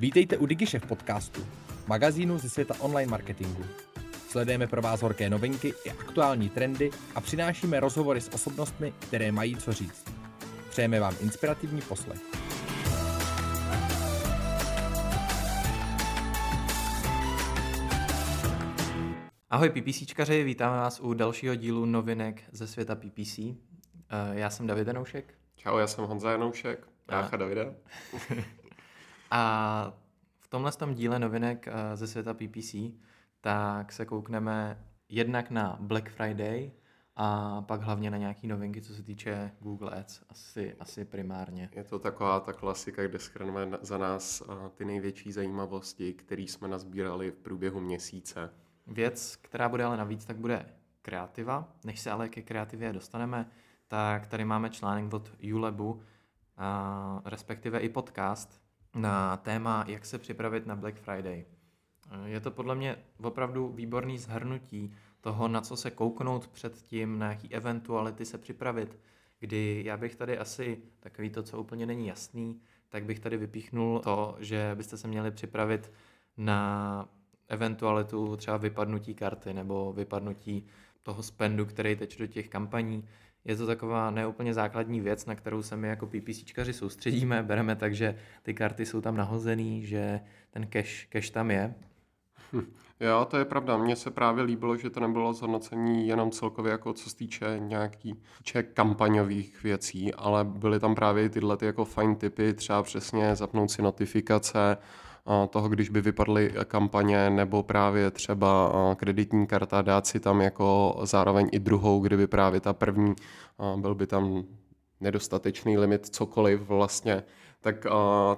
Vítejte u DigiShef podcastu, magazínu ze světa online marketingu. Sledujeme pro vás horké novinky i aktuální trendy a přinášíme rozhovory s osobnostmi, které mají co říct. Přejeme vám inspirativní poslech. Ahoj PPCčkaři, vítáme vás u dalšího dílu novinek ze světa PPC. Eh, Já jsem David Janoušek. Čau, já jsem Honza Janoušek, brácha Davida. A v tomhle tom díle novinek eh, ze světa PPC tak se koukneme jednak na Black Friday a pak hlavně na nějaké novinky, co se týče Google Ads, asi, asi primárně. Je to taková ta klasika, kde schrneme za nás a, ty největší zajímavosti, které jsme nazbírali v průběhu měsíce. Věc, která bude ale navíc, tak bude kreativa. Než se ale ke kreativě dostaneme, tak tady máme článek od Ulebu, a respektive i podcast na téma, jak se připravit na Black Friday. Je to podle mě opravdu výborný zhrnutí toho, na co se kouknout předtím, na jaký eventuality se připravit, kdy já bych tady asi, takový to, co úplně není jasný, tak bych tady vypíchnul to, že byste se měli připravit na eventualitu třeba vypadnutí karty nebo vypadnutí toho spendu, který teče do těch kampaní. Je to taková neúplně základní věc, na kterou se my jako PPCčkaři soustředíme, bereme tak, že ty karty jsou tam nahozený, že ten cash, cash tam je. Hm. Jo, to je pravda. Mně se právě líbilo, že to nebylo zhodnocení jenom celkově jako co se týče nějaký týče kampaňových věcí, ale byly tam právě tyhle ty jako fajn typy, třeba přesně zapnout si notifikace, toho, když by vypadly kampaně, nebo právě třeba kreditní karta, dát si tam jako zároveň i druhou, kdyby právě ta první, byl by tam nedostatečný limit, cokoliv vlastně, tak,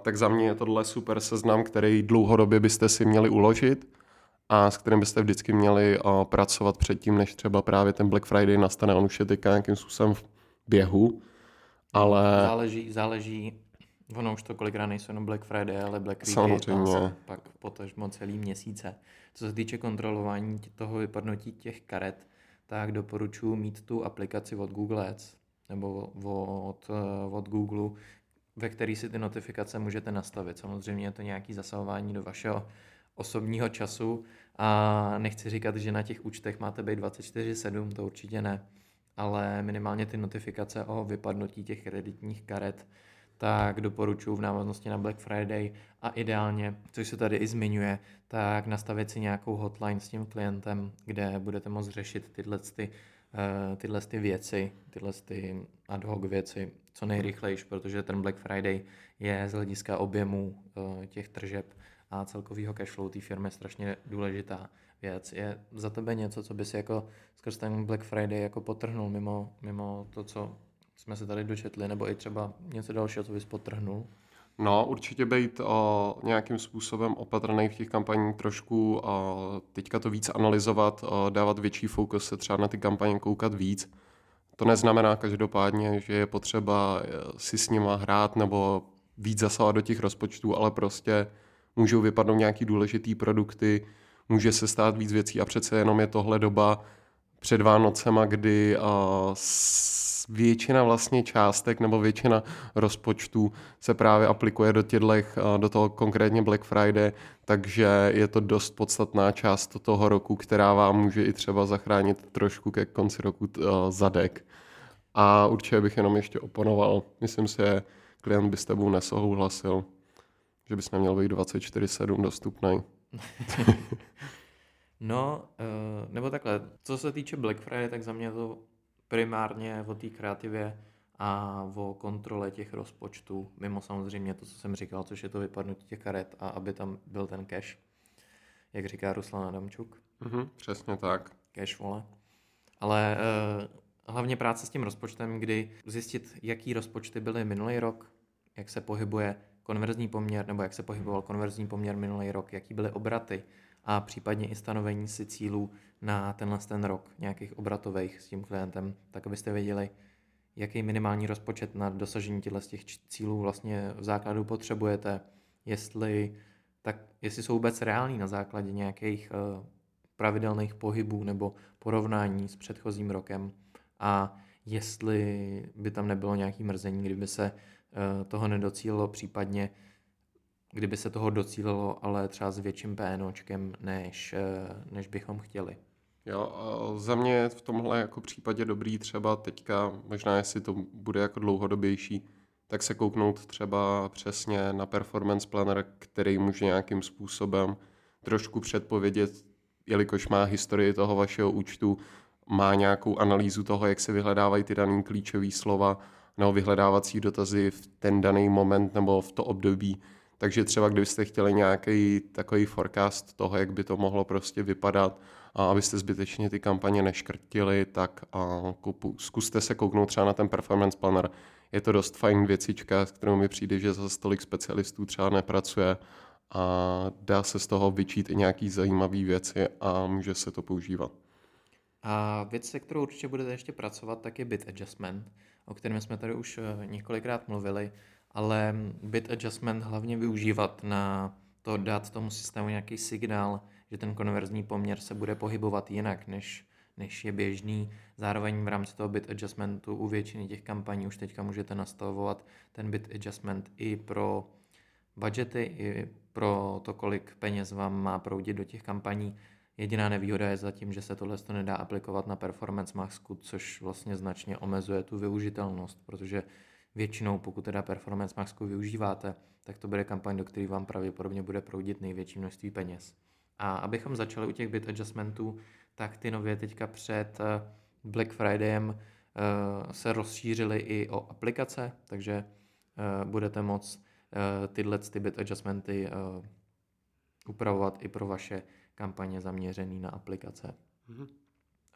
tak za mě je tohle super seznam, který dlouhodobě byste si měli uložit a s kterým byste vždycky měli pracovat předtím, než třeba právě ten Black Friday nastane. On už je teďka nějakým způsobem v běhu, ale... Záleží, záleží Ono už to kolikrát nejsou jenom Black Friday, ale Black Week Samozřejmě. a pak potažmo celý měsíce. Co se týče kontrolování toho vypadnutí těch karet, tak doporučuji mít tu aplikaci od Google Ads nebo od, od Google, ve který si ty notifikace můžete nastavit. Samozřejmě je to nějaké zasahování do vašeho osobního času a nechci říkat, že na těch účtech máte být 24-7, to určitě ne, ale minimálně ty notifikace o vypadnutí těch kreditních karet tak doporučuji v návaznosti na Black Friday a ideálně, což se tady i zmiňuje, tak nastavit si nějakou hotline s tím klientem, kde budete moct řešit tyhle, ty, uh, tyhle ty věci, tyhle ty ad hoc věci co nejrychlejší, protože ten Black Friday je z hlediska objemu uh, těch tržeb a celkového cashflow té firmy strašně důležitá věc. Je za tebe něco, co by si jako skrz ten Black Friday jako potrhnul mimo, mimo to, co jsme se tady dočetli, nebo i třeba něco dalšího, co bys potrhnul? No, určitě být o, nějakým způsobem opatrný v těch kampaních trošku, o, teďka to víc analyzovat, o, dávat větší fokus se třeba na ty kampaně koukat víc. To neznamená každopádně, že je potřeba si s nima hrát nebo víc zasahovat do těch rozpočtů, ale prostě můžou vypadnout nějaký důležitý produkty, může se stát víc věcí a přece jenom je tohle doba před Vánocema, kdy uh, většina vlastně částek nebo většina rozpočtů se právě aplikuje do těchto, do toho konkrétně Black Friday, takže je to dost podstatná část toho roku, která vám může i třeba zachránit trošku ke konci roku zadek. A určitě bych jenom ještě oponoval. Myslím si, že klient by s tebou nesouhlasil, že bys neměl být 24-7 dostupný. no, nebo takhle, co se týče Black Friday, tak za mě to primárně o té kreativě a o kontrole těch rozpočtů, mimo samozřejmě to, co jsem říkal, což je to vypadnutí těch karet a aby tam byl ten cash, jak říká Ruslan Adamčuk. Mm-hmm, přesně tak. Cash vole. Ale uh, hlavně práce s tím rozpočtem, kdy zjistit, jaký rozpočty byly minulý rok, jak se pohybuje konverzní poměr, nebo jak se pohyboval konverzní poměr minulý rok, jaký byly obraty, a případně i stanovení si cílů na tenhle ten rok, nějakých obratových s tím klientem, tak abyste věděli, jaký minimální rozpočet na dosažení těchto těch cílů vlastně v základu potřebujete, jestli, tak, jestli jsou vůbec reální na základě nějakých uh, pravidelných pohybů nebo porovnání s předchozím rokem a jestli by tam nebylo nějaký mrzení, kdyby se uh, toho nedocílilo, případně kdyby se toho docílilo, ale třeba s větším PNOčkem, než, než bychom chtěli. Jo, za mě je v tomhle jako případě dobrý třeba teďka, možná jestli to bude jako dlouhodobější, tak se kouknout třeba přesně na performance planner, který může nějakým způsobem trošku předpovědět, jelikož má historii toho vašeho účtu, má nějakou analýzu toho, jak se vyhledávají ty dané klíčové slova nebo vyhledávací dotazy v ten daný moment nebo v to období. Takže třeba kdybyste chtěli nějaký takový forecast toho, jak by to mohlo prostě vypadat, a abyste zbytečně ty kampaně neškrtili, tak a kupu, zkuste se kouknout třeba na ten performance planner. Je to dost fajn věcička, s kterou mi přijde, že za tolik specialistů třeba nepracuje a dá se z toho vyčít i nějaký zajímavé věci a může se to používat. A věc, se kterou určitě budete ještě pracovat, tak je bit adjustment, o kterém jsme tady už eh, několikrát mluvili, ale bit adjustment hlavně využívat na to dát tomu systému nějaký signál, že ten konverzní poměr se bude pohybovat jinak, než, než je běžný. Zároveň v rámci toho bit adjustmentu u většiny těch kampaní už teďka můžete nastavovat ten bit adjustment i pro budgety, i pro to, kolik peněz vám má proudit do těch kampaní. Jediná nevýhoda je zatím, že se tohle to nedá aplikovat na Performance Maxku, což vlastně značně omezuje tu využitelnost, protože většinou, pokud teda Performance Maxku využíváte, tak to bude kampaň, do které vám pravděpodobně bude proudit největší množství peněz. A abychom začali u těch bit adjustmentů, tak ty nově teďka před eh, Black Fridayem eh, se rozšířily i o aplikace, takže eh, budete moct tyhle ty bit adjustmenty upravovat i pro vaše kampaně zaměřené na aplikace. Mm-hmm.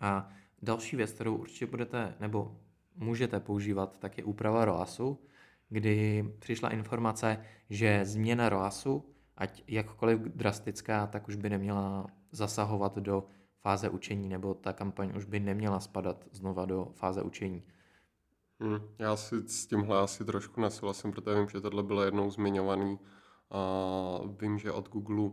A další věc, kterou určitě budete nebo můžete používat, tak je úprava ROASu, kdy přišla informace, že změna ROASu, ať jakkoliv drastická, tak už by neměla zasahovat do fáze učení, nebo ta kampaň už by neměla spadat znova do fáze učení. Hmm, já si s tímhle asi trošku nesouhlasím, protože vím, že tohle bylo jednou zmiňovaný a vím, že od Google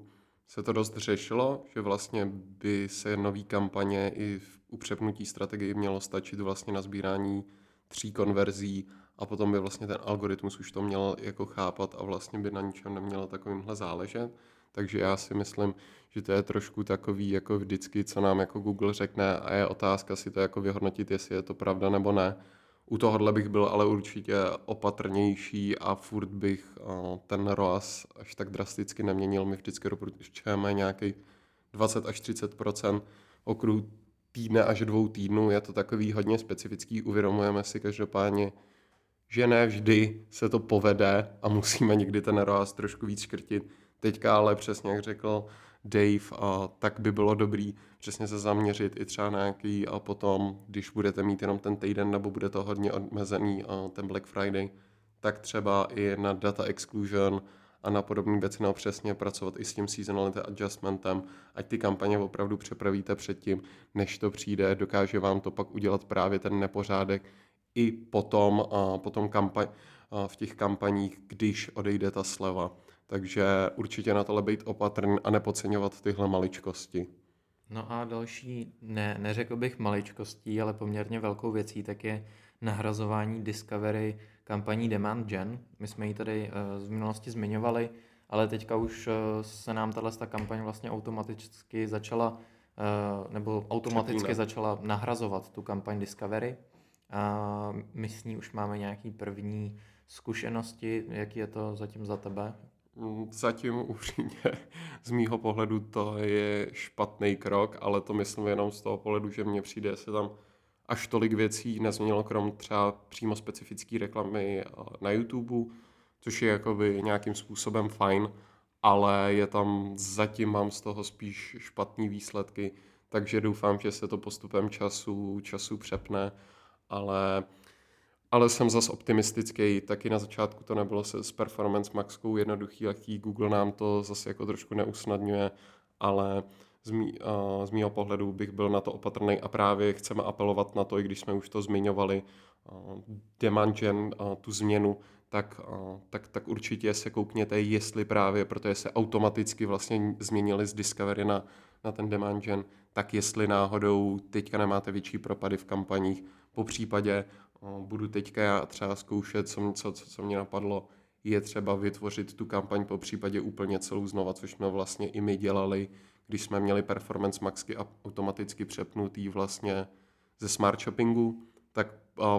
se to dost řešilo, že vlastně by se nový kampaně i v upřepnutí strategii mělo stačit vlastně na sbírání tří konverzí a potom by vlastně ten algoritmus už to měl jako chápat a vlastně by na ničem nemělo takovýmhle záležet. Takže já si myslím, že to je trošku takový jako vždycky, co nám jako Google řekne a je otázka si to jako vyhodnotit, jestli je to pravda nebo ne. U tohohle bych byl ale určitě opatrnější a furt bych ten ROAS až tak drasticky neměnil. My vždycky doporučujeme nějaký 20 až 30% okruh týdne až dvou týdnů. Je to takový hodně specifický. Uvědomujeme si každopádně, že ne vždy se to povede a musíme někdy ten ROAS trošku víc škrtit. Teďka ale přesně jak řekl Dave, a tak by bylo dobrý přesně se zaměřit i třeba na nějaký a potom, když budete mít jenom ten týden nebo bude to hodně odmezený a ten Black Friday, tak třeba i na data exclusion a na podobné věci nebo přesně pracovat i s tím seasonality adjustmentem, ať ty kampaně opravdu přepravíte předtím, než to přijde, dokáže vám to pak udělat právě ten nepořádek i potom, a potom kampaň, v těch kampaních, když odejde ta sleva. Takže určitě na tohle být opatrný a nepodceňovat tyhle maličkosti. No a další, ne, neřekl bych maličkostí, ale poměrně velkou věcí, tak je nahrazování Discovery kampaní Demand Gen. My jsme ji tady uh, v minulosti zmiňovali, ale teďka už uh, se nám tahle kampaň vlastně automaticky začala, uh, nebo automaticky Přepíne. začala nahrazovat tu kampaň Discovery. A my s ní už máme nějaký první zkušenosti, jak je to zatím za tebe? Zatím upřímně z mýho pohledu to je špatný krok, ale to myslím jenom z toho pohledu, že mně přijde, se tam až tolik věcí nezměnilo, krom třeba přímo specifické reklamy na YouTube, což je jakoby nějakým způsobem fajn, ale je tam, zatím mám z toho spíš špatné výsledky, takže doufám, že se to postupem času, času přepne, ale ale jsem zas optimistický, taky na začátku to nebylo se s Performance Maxkou jednoduchý, lehký, Google nám to zase jako trošku neusnadňuje, ale z, mý, uh, z mýho pohledu bych byl na to opatrný a právě chceme apelovat na to, i když jsme už to zmiňovali, uh, demand gen, uh, tu změnu, tak, uh, tak, tak určitě se koukněte, jestli právě, protože se automaticky vlastně změnili z Discovery na, na ten demand gen, tak jestli náhodou teďka nemáte větší propady v kampaních, po případě budu teďka já třeba zkoušet, co, co, co, co mě napadlo, je třeba vytvořit tu kampaň po případě úplně celou znova, což jsme vlastně i my dělali, když jsme měli performance maxky automaticky přepnutý vlastně ze smart shoppingu, tak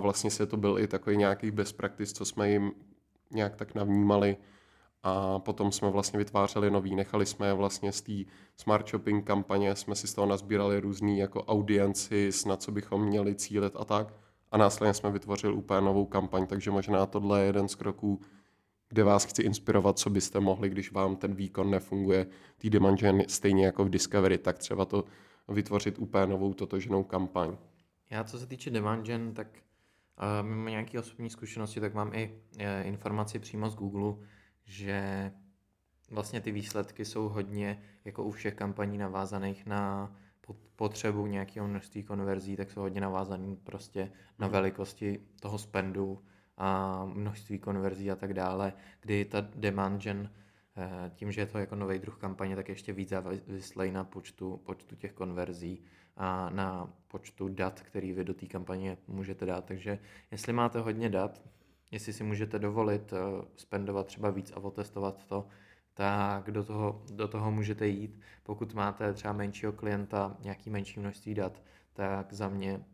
vlastně se to byl i takový nějaký best practice, co jsme jim nějak tak navnímali. A potom jsme vlastně vytvářeli nový, nechali jsme je vlastně z té smart shopping kampaně, jsme si z toho nazbírali různý jako audienci, na co bychom měli cílit a tak a následně jsme vytvořili úplně novou kampaň, takže možná tohle je jeden z kroků, kde vás chci inspirovat, co byste mohli, když vám ten výkon nefunguje, tý demand gen stejně jako v Discovery, tak třeba to vytvořit úplně novou totoženou kampaň. Já co se týče demand gen, tak uh, mimo nějaké osobní zkušenosti, tak mám i uh, informaci přímo z Google, že vlastně ty výsledky jsou hodně, jako u všech kampaní, navázaných na potřebu nějakého množství konverzí, tak jsou hodně navázaný prostě na hmm. velikosti toho spendu a množství konverzí a tak dále, kdy ta demand gen eh, tím, že je to jako nový druh kampaně, tak ještě víc závislej na počtu, počtu těch konverzí a na počtu dat, který vy do té kampaně můžete dát. Takže jestli máte hodně dat, jestli si můžete dovolit uh, spendovat třeba víc a otestovat to, tak do toho, do toho můžete jít. Pokud máte třeba menšího klienta, nějaký menší množství dat, tak za mě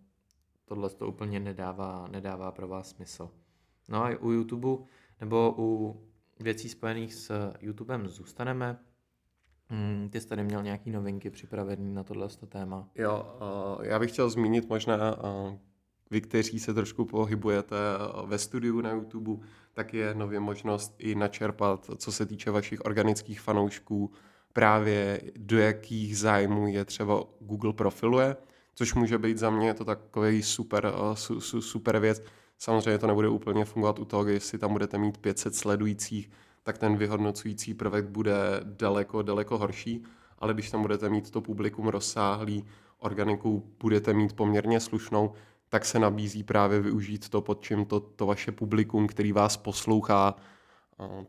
tohle to úplně nedává, nedává pro vás smysl. No a u YouTube nebo u věcí spojených s YouTubem zůstaneme. Hmm, ty jsi tady měl nějaký novinky připravený na tohle téma? Jo, já bych chtěl zmínit možná vy, kteří se trošku pohybujete ve studiu na YouTube, tak je nově možnost i načerpat, co se týče vašich organických fanoušků, právě do jakých zájmů je třeba Google profiluje, což může být za mě to takový super, su, su, super věc. Samozřejmě to nebude úplně fungovat u toho, jestli tam budete mít 500 sledujících, tak ten vyhodnocující prvek bude daleko, daleko horší, ale když tam budete mít to publikum rozsáhlý, organiku budete mít poměrně slušnou, tak se nabízí právě využít to, pod čím to, to vaše publikum, který vás poslouchá,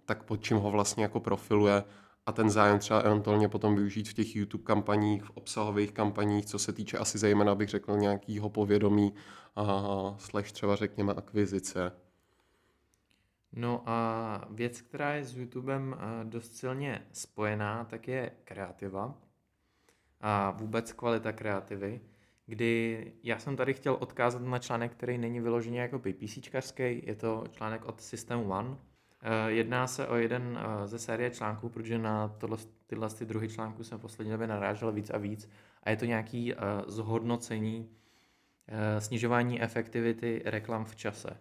tak pod čím ho vlastně jako profiluje a ten zájem třeba eventuálně potom využít v těch YouTube kampaních, v obsahových kampaních, co se týče asi zejména, bych řekl, nějakého povědomí a slash třeba řekněme akvizice. No a věc, která je s YouTubem dost silně spojená, tak je kreativa a vůbec kvalita kreativy kdy já jsem tady chtěl odkázat na článek, který není vyloženě jako PPCčkařský, je to článek od System One. Eh, jedná se o jeden eh, ze série článků, protože na tohle, tyhle ty druhy článků jsem v poslední době narážel víc a víc a je to nějaký eh, zhodnocení snižování efektivity reklam v čase.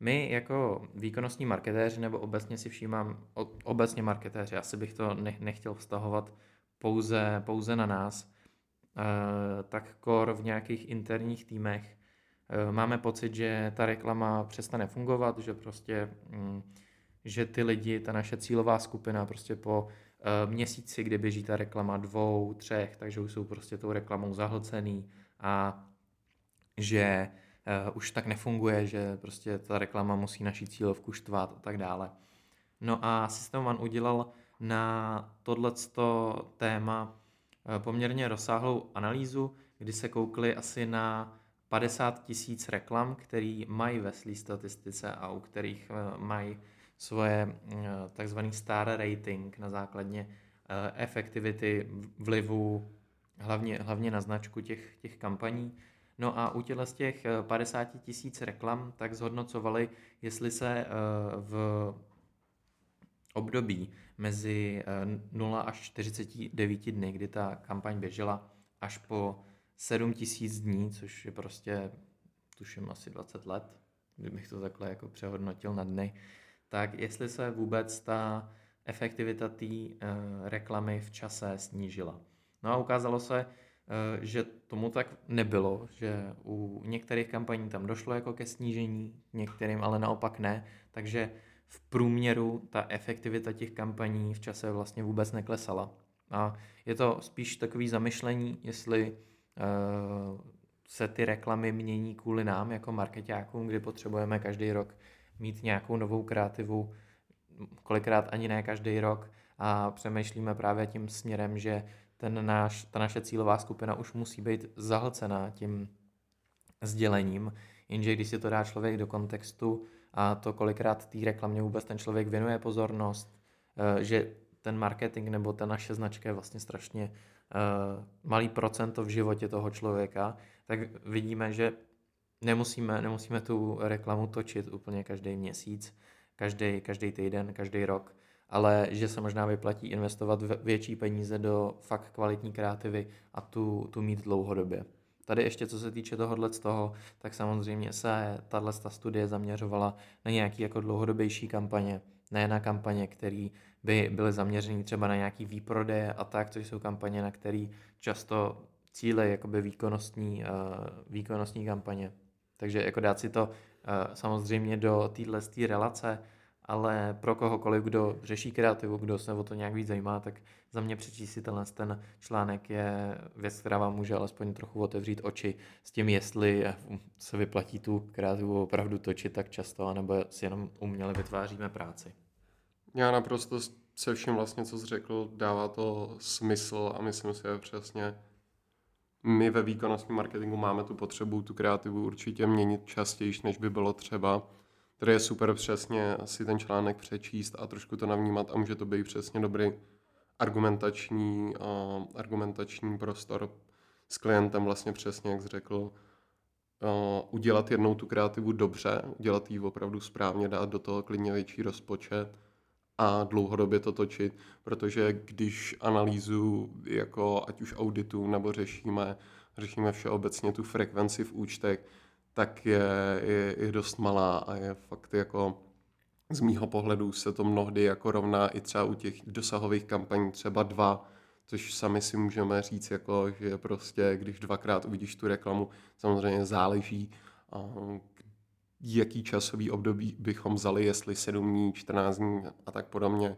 My jako výkonnostní marketéři, nebo obecně si všímám, obecně marketéři, asi bych to nechtěl vztahovat pouze, pouze na nás, tak kor v nějakých interních týmech eh, máme pocit, že ta reklama přestane fungovat, že prostě, mm, že ty lidi, ta naše cílová skupina prostě po eh, měsíci, kdy běží ta reklama dvou, třech, takže už jsou prostě tou reklamou zahlcený a že už tak nefunguje, že prostě ta reklama musí naší cílovku štvát a tak dále. No a System One udělal na tohleto téma Eh, poměrně rozsáhlou analýzu, kdy se koukli asi na 50 tisíc reklam, který mají ve své statistice a u kterých eh, mají svoje eh, takzvaný star rating na základně efektivity vlivu hlavně, hlavně na značku těch, těch kampaní. No a u těchto z těch 50 tisíc reklam tak zhodnocovali, jestli se v období mezi 0 eh, až 49 dny, kdy ta kampaň běžela, až po 7 tisíc dní, což je prostě, tuším, asi 20 let, kdybych to takhle jako přehodnotil na dny, tak jestli se vůbec ta efektivita té uh, reklamy v čase snížila. No a ukázalo se, uh, že tomu tak nebylo, že u některých kampaní tam došlo jako ke snížení, některým ale naopak ne, takže v průměru ta efektivita těch kampaní v čase vlastně vůbec neklesala. A je to spíš takový zamyšlení, jestli uh, se ty reklamy mění kvůli nám jako marketákům, kdy potřebujeme každý rok mít nějakou novou kreativu, kolikrát ani ne každý rok a přemýšlíme právě tím směrem, že ten náš, ta naše cílová skupina už musí být zahlcená tím sdělením, jenže když si to dá člověk do kontextu a to, kolikrát té reklamě vůbec ten člověk věnuje pozornost, eh, že ten marketing nebo ta naše značka je vlastně strašně uh, malý procento v životě toho člověka, tak vidíme, že nemusíme, nemusíme tu reklamu točit úplně každý měsíc, každý, každý týden, každý rok, ale že se možná vyplatí investovat větší peníze do fakt kvalitní kreativy a tu, tu mít dlouhodobě. Tady ještě co se týče tohohle z toho, tak samozřejmě se tahle studie zaměřovala na nějaké jako dlouhodobější kampaně, ne na kampaně, které by byly zaměřené třeba na nějaký výprodeje a tak, což jsou kampaně, na které často cíle jakoby výkonnostní, uh, výkonnostní kampaně. Takže jako dát si to uh, samozřejmě do téhle relace, ale pro kohokoliv, kdo řeší kreativu, kdo se o to nějak víc zajímá, tak za mě přečíst si tenhle ten článek je věc, která vám může alespoň trochu otevřít oči s tím, jestli se vyplatí tu kreativu opravdu točit tak často, anebo si jenom uměle vytváříme práci. Já naprosto se vším vlastně, co jsi řekl, dává to smysl a myslím si, že přesně my ve výkonnostním marketingu máme tu potřebu tu kreativu určitě měnit častěji, než by bylo třeba. Tady je super přesně si ten článek přečíst a trošku to navnímat a může to být přesně dobrý argumentační, uh, argumentační prostor s klientem vlastně přesně, jak jsi řekl, uh, udělat jednou tu kreativu dobře, udělat ji opravdu správně, dát do toho klidně větší rozpočet a dlouhodobě to točit, protože když analýzu jako ať už auditu nebo řešíme, řešíme všeobecně tu frekvenci v účtech, tak je, je, je dost malá a je fakt jako z mýho pohledu se to mnohdy jako rovná i třeba u těch dosahových kampaní třeba dva, což sami si můžeme říct, jako, že prostě když dvakrát uvidíš tu reklamu, samozřejmě záleží, jaký časový období bychom vzali, jestli 7 dní, 14 dní a tak podobně,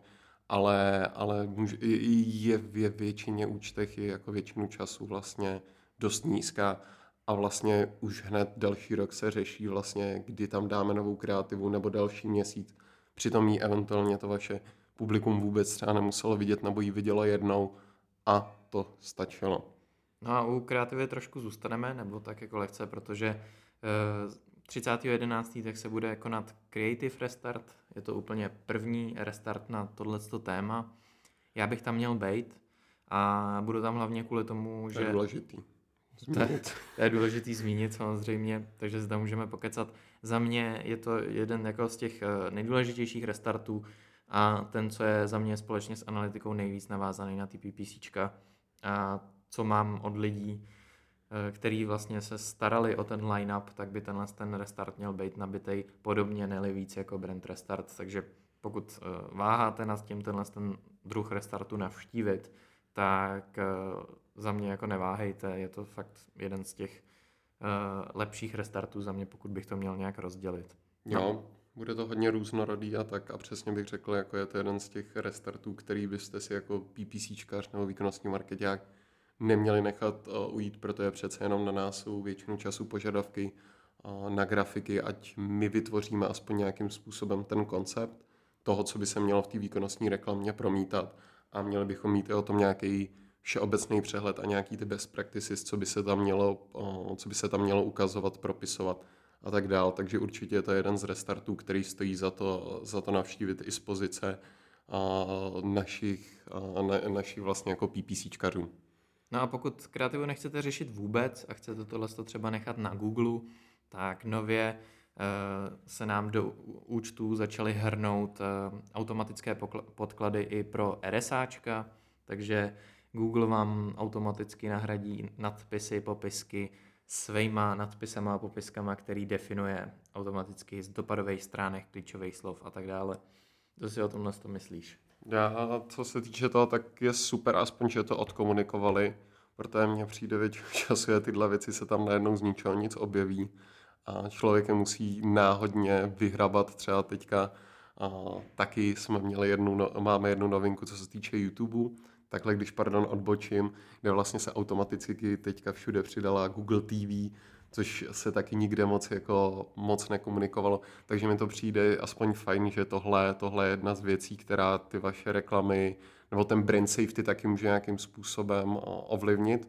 ale, ale může, je v většině účtech je jako většinu času vlastně dost nízká a vlastně už hned další rok se řeší vlastně, kdy tam dáme novou kreativu nebo další měsíc. Přitom jí eventuálně to vaše publikum vůbec třeba nemuselo vidět nebo ji vidělo jednou a to stačilo. No a u kreativy trošku zůstaneme, nebo tak jako lehce, protože 30.11. tak se bude konat Creative Restart. Je to úplně první restart na tohleto téma. Já bych tam měl být a budu tam hlavně kvůli tomu, že... To je důležitý. Zmínit. To, je důležitý zmínit samozřejmě, takže tam můžeme pokecat. Za mě je to jeden jako z těch eh, nejdůležitějších restartů a ten, co je za mě společně s analytikou nejvíc navázaný na ty PPCčka a co mám od lidí, Eh, který vlastně se starali o ten line-up, tak by tenhle ten restart měl být nabitej podobně, neli víc jako brand restart, takže pokud eh, váháte nad tím tenhle ten druh restartu navštívit, tak za mě jako neváhejte, je to fakt jeden z těch lepších restartů za mě, pokud bych to měl nějak rozdělit. No. Jo, bude to hodně různorodý a tak a přesně bych řekl, jako je to jeden z těch restartů, který byste si jako PPCčkař nebo výkonnostní marketák neměli nechat uh, ujít, protože přece jenom na nás jsou většinu času požadavky uh, na grafiky, ať my vytvoříme aspoň nějakým způsobem ten koncept toho, co by se mělo v té výkonnostní reklamě promítat a měli bychom mít i o tom nějaký všeobecný přehled a nějaký ty best practices, co by se tam mělo, co by se tam mělo ukazovat, propisovat a tak dál. Takže určitě je to jeden z restartů, který stojí za to, za to navštívit i z pozice našich, na, našich vlastně jako PPCčkařů. No a pokud kreativu nechcete řešit vůbec a chcete tohle třeba nechat na Google, tak nově uh, se nám do účtů začaly hrnout uh, automatické podklady i pro RSAčka, takže Google vám automaticky nahradí nadpisy, popisky svýma nadpisama a popiskama, který definuje automaticky z dopadových stránek, klíčových slov a tak dále. Co si o tomhle to myslíš? Já, co se týče toho, tak je super aspoň, že to odkomunikovali, protože mně přijde většinou času, že tyhle věci se tam najednou z ničeho nic objeví a člověk je musí náhodně vyhrabat třeba teďka a taky jsme měli jednu, no, máme jednu novinku, co se týče YouTube, takhle když, pardon, odbočím, kde vlastně se automaticky teďka všude přidala Google TV, což se taky nikde moc jako moc nekomunikovalo. Takže mi to přijde aspoň fajn, že tohle, tohle je jedna z věcí, která ty vaše reklamy nebo ten brand safety taky může nějakým způsobem ovlivnit.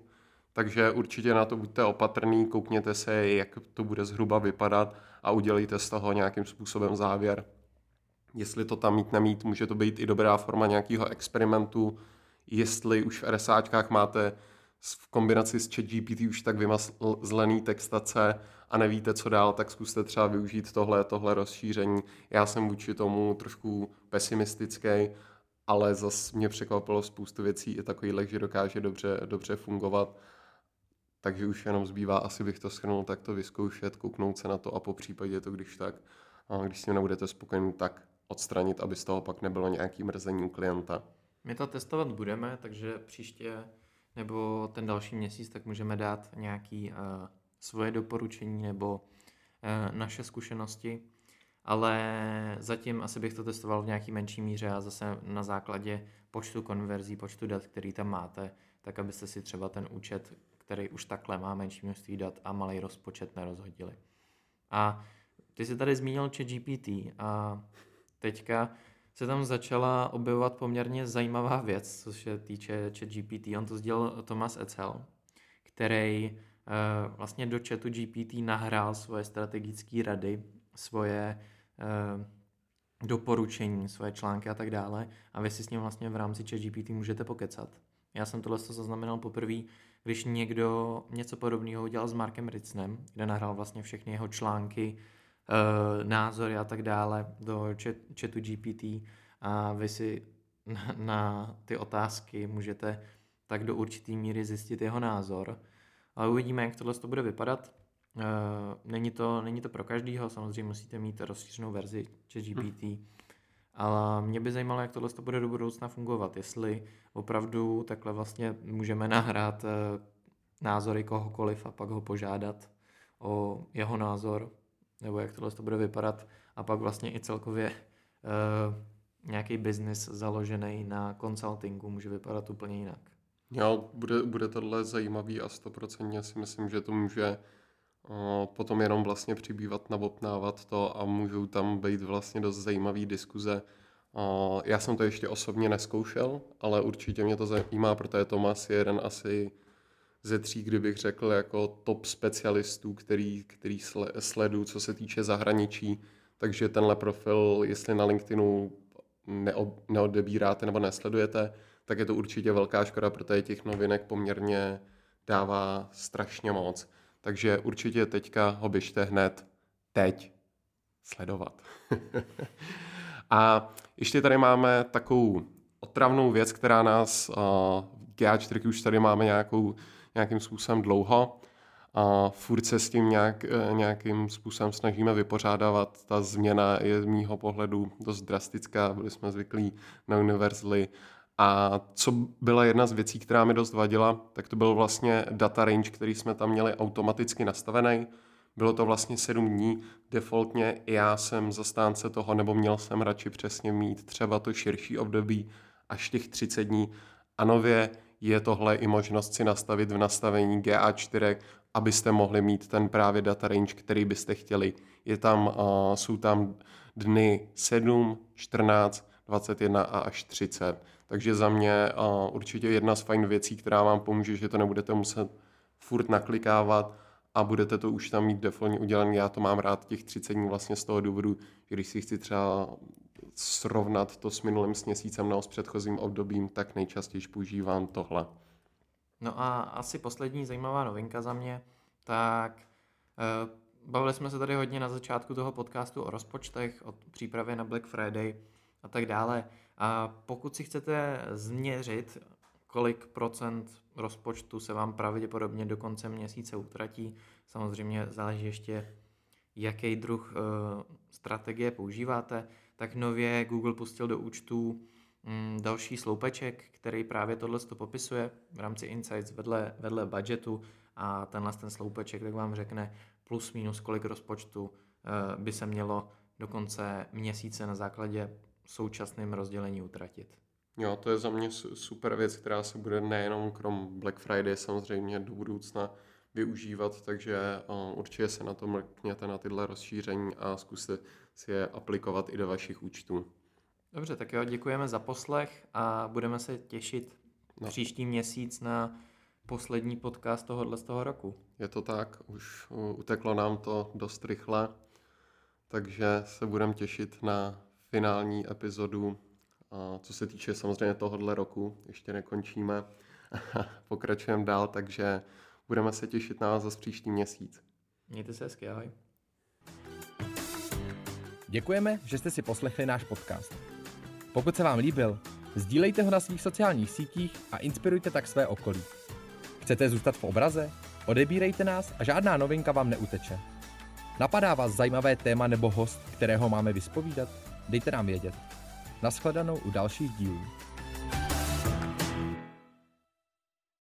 Takže určitě na to buďte opatrný, koukněte se, jak to bude zhruba vypadat a udělejte z toho nějakým způsobem závěr. Jestli to tam mít nemít, může to být i dobrá forma nějakého experimentu. Jestli už v RSAčkách máte v kombinaci s ChatGPT už tak vymazlený textace a nevíte, co dál, tak zkuste třeba využít tohle, tohle rozšíření. Já jsem vůči tomu trošku pesimistický, ale zase mě překvapilo spoustu věcí i takových, že dokáže dobře, dobře fungovat. Takže už jenom zbývá, asi bych to schrnul, tak to vyzkoušet, kouknout se na to a po případě to, když tak, když s tím nebudete spokojení, tak odstranit, aby z toho pak nebylo nějaký mrzení klienta. My to testovat budeme, takže příště nebo ten další měsíc, tak můžeme dát nějaký uh, svoje doporučení nebo uh, naše zkušenosti, ale zatím asi bych to testoval v nějaký menší míře a zase na základě počtu konverzí, počtu dat, který tam máte, tak abyste si třeba ten účet, který už takhle má menší množství dat a malý rozpočet nerozhodili. A ty jsi tady zmínil ChatGPT a teďka se tam začala objevovat poměrně zajímavá věc, co se týče ChatGPT. On to sdělal Thomas Ecel, který uh, vlastně do chatu GPT nahrál svoje strategické rady, svoje uh, doporučení, svoje články a tak dále a vy si s ním vlastně v rámci ChatGPT můžete pokecat. Já jsem tohle zaznamenal poprvé, když někdo něco podobného udělal s Markem Ritznem, kde nahrál vlastně všechny jeho články, názory a tak dále do chat, chatu GPT a vy si na, na ty otázky můžete tak do určitý míry zjistit jeho názor. Ale uvidíme, jak tohle to bude vypadat. Uh, není, to, není to pro každýho, samozřejmě musíte mít rozšířenou verzi ChatGPT, hmm. ale mě by zajímalo, jak tohle to bude do budoucna fungovat. Jestli opravdu takhle vlastně můžeme nahrát uh, názory kohokoliv a pak ho požádat o jeho názor, nebo jak tohle to bude vypadat a pak vlastně i celkově uh, nějaký biznis založený na consultingu může vypadat úplně jinak. Jo, bude, bude tohle zajímavý a stoprocentně si myslím, že to může uh, potom jenom vlastně přibývat, nabopnávat to a můžou tam být vlastně dost zajímavý diskuze. Uh, já jsem to ještě osobně neskoušel, ale určitě mě to zajímá, protože Tomas je jeden asi ze tří, kdybych řekl, jako top specialistů, který, který sleduju, co se týče zahraničí. Takže tenhle profil, jestli na LinkedInu neodebíráte nebo nesledujete, tak je to určitě velká škoda, protože těch novinek poměrně dává strašně moc. Takže určitě teďka ho běžte hned teď sledovat. a ještě tady máme takovou otravnou věc, která nás uh, GA4 už tady máme nějakou nějakým způsobem dlouho a furt se s tím nějak, eh, nějakým způsobem snažíme vypořádávat. Ta změna je z mýho pohledu dost drastická, byli jsme zvyklí na Universally. A co byla jedna z věcí, která mi dost vadila, tak to byl vlastně data range, který jsme tam měli automaticky nastavený. Bylo to vlastně 7 dní, defaultně já jsem zastánce toho, nebo měl jsem radši přesně mít třeba to širší období až těch 30 dní. A nově je tohle i možnost si nastavit v nastavení GA4, abyste mohli mít ten právě data range, který byste chtěli. Je tam, uh, jsou tam dny 7, 14, 21 a až 30. Takže za mě uh, určitě jedna z fajn věcí, která vám pomůže, že to nebudete muset furt naklikávat a budete to už tam mít defaultně udělané. Já to mám rád těch 30 dní vlastně z toho důvodu, že když si chci třeba srovnat to s minulým s měsícem nebo s předchozím obdobím, tak nejčastěji používám tohle. No a asi poslední zajímavá novinka za mě, tak eh, bavili jsme se tady hodně na začátku toho podcastu o rozpočtech, o přípravě na Black Friday a tak dále. A pokud si chcete změřit, kolik procent rozpočtu se vám pravděpodobně do konce měsíce utratí, samozřejmě záleží ještě, jaký druh uh, strategie používáte, tak nově Google pustil do účtu mm, další sloupeček, který právě tohle to popisuje v rámci Insights vedle, vedle budgetu a tenhle ten sloupeček tak vám řekne plus minus kolik rozpočtu uh, by se mělo do konce měsíce na základě současným rozdělení utratit. Jo, to je za mě super věc, která se bude nejenom krom Black Friday samozřejmě do budoucna využívat, takže uh, určitě se na to mrkněte na tyhle rozšíření a zkuste si je aplikovat i do vašich účtů. Dobře, tak jo, děkujeme za poslech a budeme se těšit no. příští měsíc na poslední podcast tohohle z toho roku. Je to tak, už uteklo nám to dost rychle, takže se budeme těšit na finální epizodu, co se týče samozřejmě tohohle roku, ještě nekončíme, pokračujeme dál, takže budeme se těšit na vás za příští měsíc. Mějte se hezky, ahoj. Děkujeme, že jste si poslechli náš podcast. Pokud se vám líbil, sdílejte ho na svých sociálních sítích a inspirujte tak své okolí. Chcete zůstat v obraze? Odebírejte nás a žádná novinka vám neuteče. Napadá vás zajímavé téma nebo host, kterého máme vyspovídat? Dejte nám vědět. Naschledanou u dalších dílů.